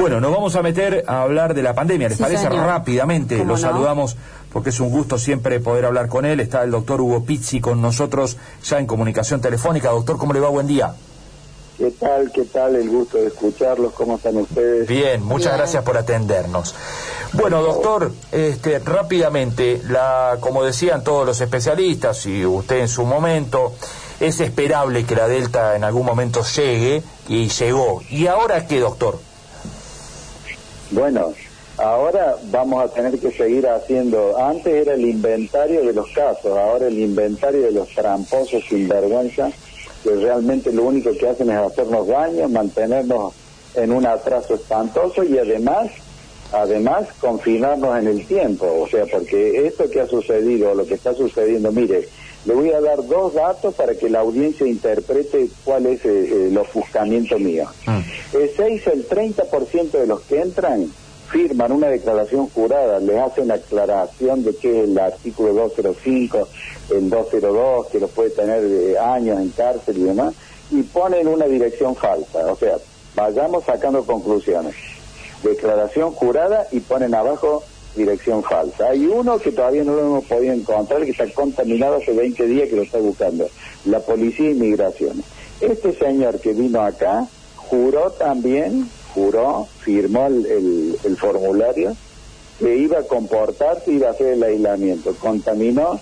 Bueno, nos vamos a meter a hablar de la pandemia, ¿les parece? Rápidamente, lo saludamos porque es un gusto siempre poder hablar con él. Está el doctor Hugo Pizzi con nosotros ya en comunicación telefónica. Doctor, ¿cómo le va? Buen día. ¿Qué tal? ¿Qué tal? El gusto de escucharlos. ¿Cómo están ustedes? Bien, muchas gracias por atendernos. Bueno, doctor, este, rápidamente, la, como decían todos los especialistas y usted en su momento, es esperable que la Delta en algún momento llegue y llegó. ¿Y ahora qué, doctor? Bueno, ahora vamos a tener que seguir haciendo, antes era el inventario de los casos, ahora el inventario de los tramposos sin vergüenza, que realmente lo único que hacen es hacernos daño, mantenernos en un atraso espantoso y además, además confinarnos en el tiempo, o sea, porque esto que ha sucedido, lo que está sucediendo, mire, le voy a dar dos datos para que la audiencia interprete cuál es eh, eh, el ofuscamiento mío. Mm. El 6, el 30% de los que entran firman una declaración jurada, les hacen aclaración de que el artículo 205, el 202, que lo puede tener de años en cárcel y demás, y ponen una dirección falsa. O sea, vayamos sacando conclusiones. Declaración jurada y ponen abajo dirección falsa. Hay uno que todavía no lo hemos podido encontrar, que está contaminado hace 20 días que lo está buscando, la Policía de Inmigración. Este señor que vino acá juró también, juró, firmó el, el, formulario, que iba a comportarse, iba a hacer el aislamiento. Contaminó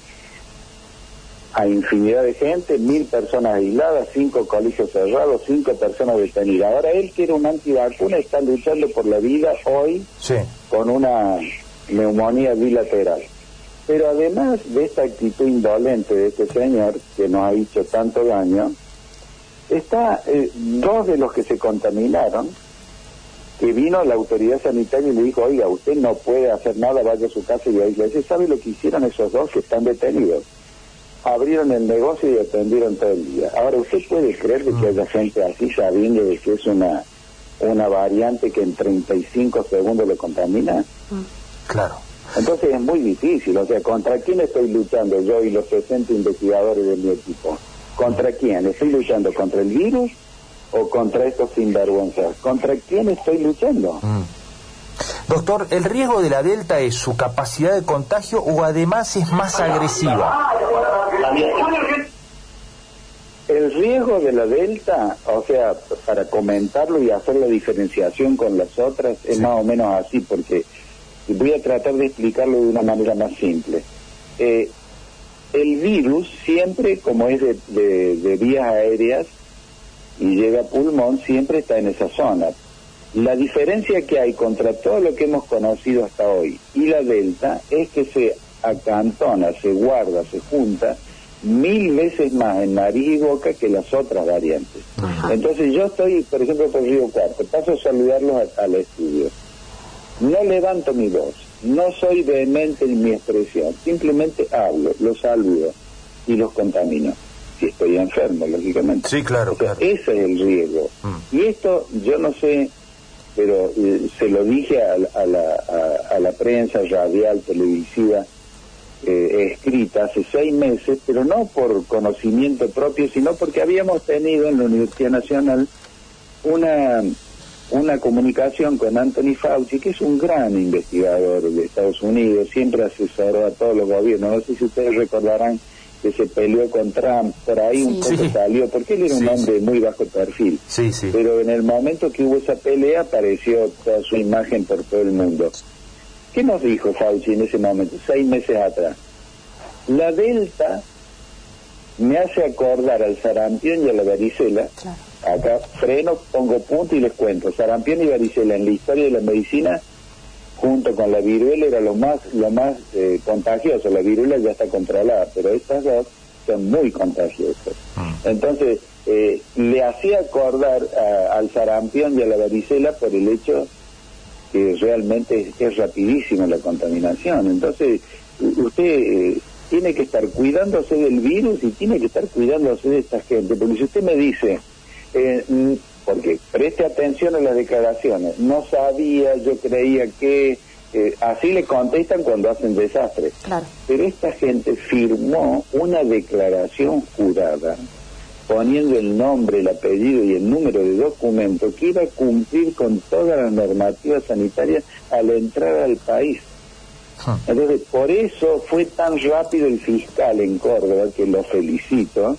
a infinidad de gente, mil personas aisladas, cinco colegios cerrados, cinco personas detenidas. Ahora él quiere un antivacuna, está luchando por la vida hoy con una neumonía bilateral. Pero además de esta actitud indolente de este señor, que nos ha hecho tanto daño, está eh, dos de los que se contaminaron, que vino la autoridad sanitaria y le dijo, oiga, usted no puede hacer nada, vaya a su casa y aíslese. ¿Sabe lo que hicieron esos dos que están detenidos? Abrieron el negocio y atendieron todo el día. Ahora, ¿usted puede creer que haya gente así sabiendo de que es una, una variante que en 35 segundos lo contamina? Claro. Entonces es muy difícil, o sea, ¿contra quién estoy luchando yo y los 60 investigadores de mi equipo? ¿Contra quién? ¿Estoy luchando contra el virus o contra estos sinvergüenzas? ¿Contra quién estoy luchando? Mm. Doctor, ¿el riesgo de la Delta es su capacidad de contagio o además es más agresiva? El riesgo de la Delta, o sea, para comentarlo y hacer la diferenciación con las otras, es más o menos así, porque voy a tratar de explicarlo de una manera más simple. Eh, el virus siempre, como es de, vías aéreas y llega a pulmón, siempre está en esa zona. La diferencia que hay contra todo lo que hemos conocido hasta hoy y la delta es que se acantona, se guarda, se junta mil veces más en nariz y boca que las otras variantes. Entonces yo estoy, por ejemplo, por Río Cuarto, paso a saludarlos al estudio no levanto mi voz, no soy vehemente en mi expresión, simplemente hablo, los saludo y los contamino. Si estoy enfermo, lógicamente. Sí, claro, Ese es el riesgo. Mm. Y esto, yo no sé, pero eh, se lo dije a, la, a, la, prensa radial, televisiva, eh, escrita hace seis meses, pero no por conocimiento propio, sino porque habíamos tenido en la Universidad Nacional una una comunicación con Anthony Fauci, que es un gran investigador de Estados Unidos, siempre asesoró a todos los gobiernos. No sé si ustedes recordarán que se peleó con Trump, por ahí un poco salió, porque él era un hombre muy bajo perfil. Pero en el momento que hubo esa pelea apareció toda su imagen por todo el mundo. ¿Qué nos dijo Fauci en ese momento, seis meses atrás? La Delta me hace acordar al sarampión y a la varicela. Acá freno, pongo punto y les cuento. Sarampión y varicela en la historia de la medicina, junto con la viruela, era lo más, lo más eh, contagioso. La viruela ya está controlada, pero estas dos son muy contagiosas. Mm. Entonces, eh, le hacía acordar al sarampión y a la varicela por el hecho que realmente es, rapidísima la contaminación. Entonces, usted eh, tiene que estar cuidándose del virus y tiene que estar cuidándose de esta gente. Porque si usted me dice, eh, porque preste atención a las declaraciones, no sabía, yo creía que... Eh, así le contestan cuando hacen desastres. Pero esta gente firmó una declaración jurada poniendo el nombre, el apellido y el número de documento que iba a cumplir con todas las normativas sanitarias al entrar al país. Ah. Entonces, por eso fue tan rápido el fiscal en Córdoba, que lo felicito,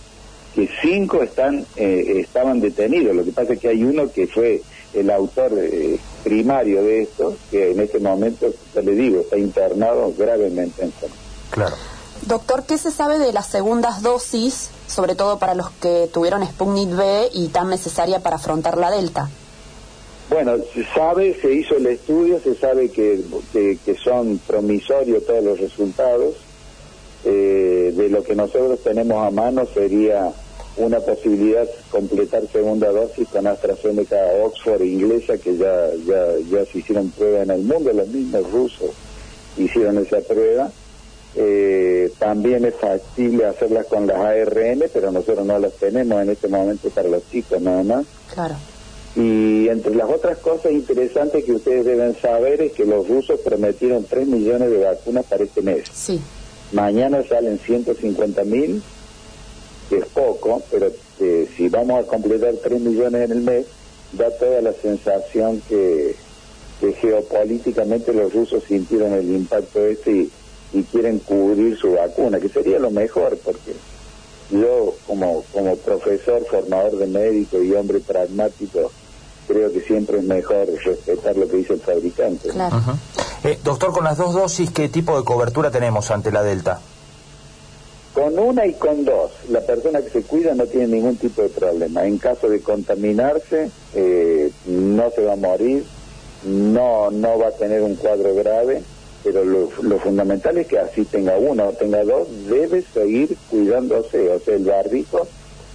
que cinco están eh, estaban detenidos. Lo que pasa es que hay uno que fue el autor eh, primario de esto, que en este momento, ya le digo, está internado gravemente enfermo. Claro. Doctor, ¿qué se sabe de las segundas dosis, sobre todo para los que tuvieron Sputnik B y tan necesaria para afrontar la Delta? Bueno, se sabe, se hizo el estudio, se sabe que, que, son promisorios todos los resultados. Eh, de lo que nosotros tenemos a mano sería una posibilidad completar segunda dosis con AstraZeneca Oxford inglesa que ya, ya, ya se hicieron prueba en el mundo, los mismos rusos hicieron esa prueba. Eh, también es factible hacerlas con las ARN, pero nosotros no las tenemos en este momento para los chicos nada más. Claro. Y entre las otras cosas interesantes que ustedes deben saber es que los rusos prometieron 3 millones de vacunas para este mes. Sí. Mañana salen 150 mil, que es poco, pero eh, si vamos a completar 3 millones en el mes, da toda la sensación que, que geopolíticamente los rusos sintieron el impacto este y, y quieren cubrir su vacuna, que sería lo mejor, porque yo como, como profesor, formador de médicos y hombre pragmático, creo que siempre es mejor respetar lo que dice el fabricante. Eh, doctor, con las dos dosis, ¿qué tipo de cobertura tenemos ante la Delta? Con una y con dos, la persona que se cuida no tiene ningún tipo de problema. En caso de contaminarse, eh, no se va a morir, no, no va a tener un cuadro grave pero lo, fundamental es que así tenga uno o tenga dos, debe seguir cuidándose, o sea, el barbijo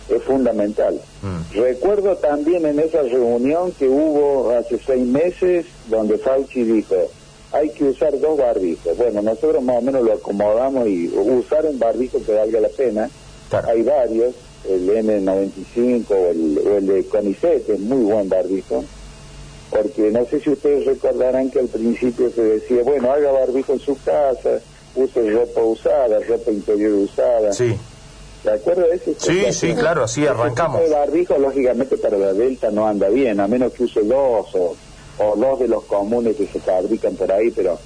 es fundamental. Mm. Recuerdo también en esa reunión que hubo hace seis meses, donde Fauci dijo, hay que usar dos barbijos. Bueno, nosotros más o menos lo acomodamos y usar un barbijo que valga la pena. Hay varios, el N95 o el, o el de Conicet, es muy buen barbijo porque no sé si ustedes recordarán que al principio se decía, bueno, haga barbijo en su casa, use ropa usada, ropa interior usada. Sí. ¿De eso? Sí, sí, claro, así arrancamos. El barbijo, lógicamente, para la Delta no anda bien, a menos que use dos o, dos de los comunes que se fabrican por ahí, pero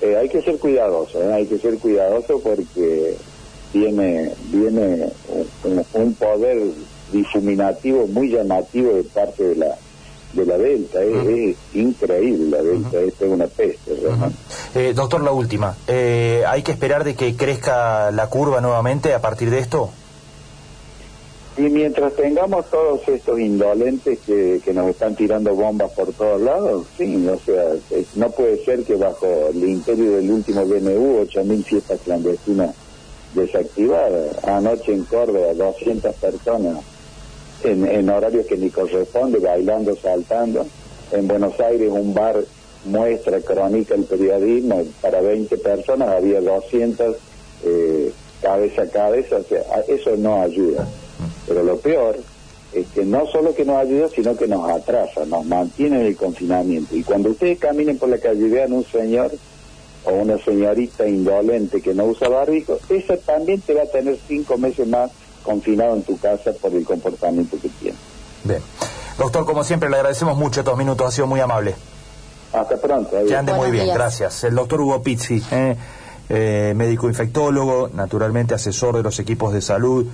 eh, hay que ser cuidadoso, ¿eh? hay que ser cuidadoso porque viene, viene un poder difuminativo muy llamativo de parte de la de la Delta, es, increíble la Delta, es una peste eh, doctor, la última, eh, ¿hay que esperar de que crezca la curva nuevamente a partir de esto? Y mientras tengamos todos estos indolentes que, que nos están tirando bombas por todos lados, sí, o sea, no puede ser que bajo el imperio del último BNU, 8.000 fiestas clandestinas desactivadas. Anoche en Córdoba, 200 personas en, horarios que ni corresponde, bailando, saltando. En Buenos Aires un bar muestra, crónica el periodismo, para 20 personas había 200 eh, cabeza a cabeza, o sea, eso no ayuda. Pero lo peor es que no solo que nos ayuda, sino que nos atrasa, nos mantiene en el confinamiento. Y cuando ustedes caminen por la calle y vean un señor o una señorita indolente que no usa barbijo, esa también te va a tener cinco meses más confinado en tu casa por el comportamiento que tiene. Bien. Doctor, como siempre, le agradecemos mucho estos minutos, ha sido muy amable. Hasta pronto. Que ande muy bien, gracias. El doctor Hugo Pizzi, eh, eh, médico infectólogo, naturalmente asesor de los equipos de salud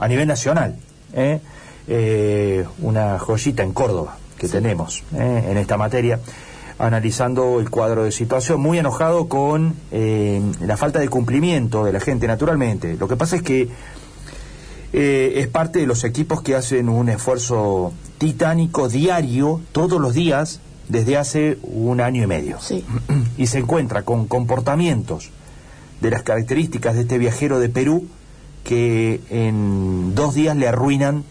a nivel nacional. Eh, una joyita en Córdoba que tenemos en esta materia analizando el cuadro de situación, muy enojado con la falta de cumplimiento de la gente, naturalmente. Lo que pasa es que eh, es parte de los equipos que hacen un esfuerzo titánico diario, todos los días, desde hace un año y medio. Y se encuentra con comportamientos de las características de este viajero de Perú que en dos días le arruinan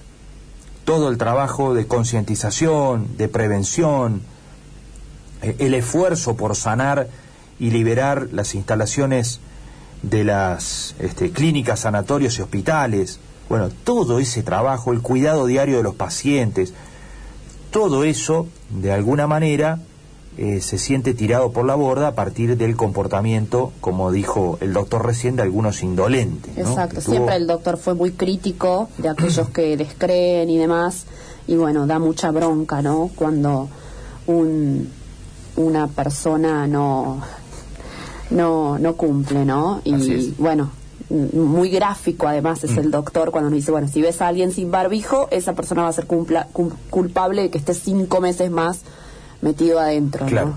todo el trabajo de concientización, de prevención, eh, el esfuerzo por sanar y liberar las instalaciones de las este, clínicas, sanatorios y hospitales, bueno, todo ese trabajo, el cuidado diario de los pacientes, todo eso, de alguna manera, eh, se siente tirado por la borda a partir del comportamiento, como dijo el doctor recién, de algunos indolentes. Exacto, siempre el doctor fue muy crítico de aquellos que descreen y demás, y bueno, da mucha bronca, ¿no? Cuando un, una persona no, no, no cumple, ¿no? Y bueno, muy gráfico además es mm. el doctor cuando nos dice, bueno, si ves a alguien sin barbijo, esa persona va a ser culpable de que esté cinco meses más metido adentro. Claro.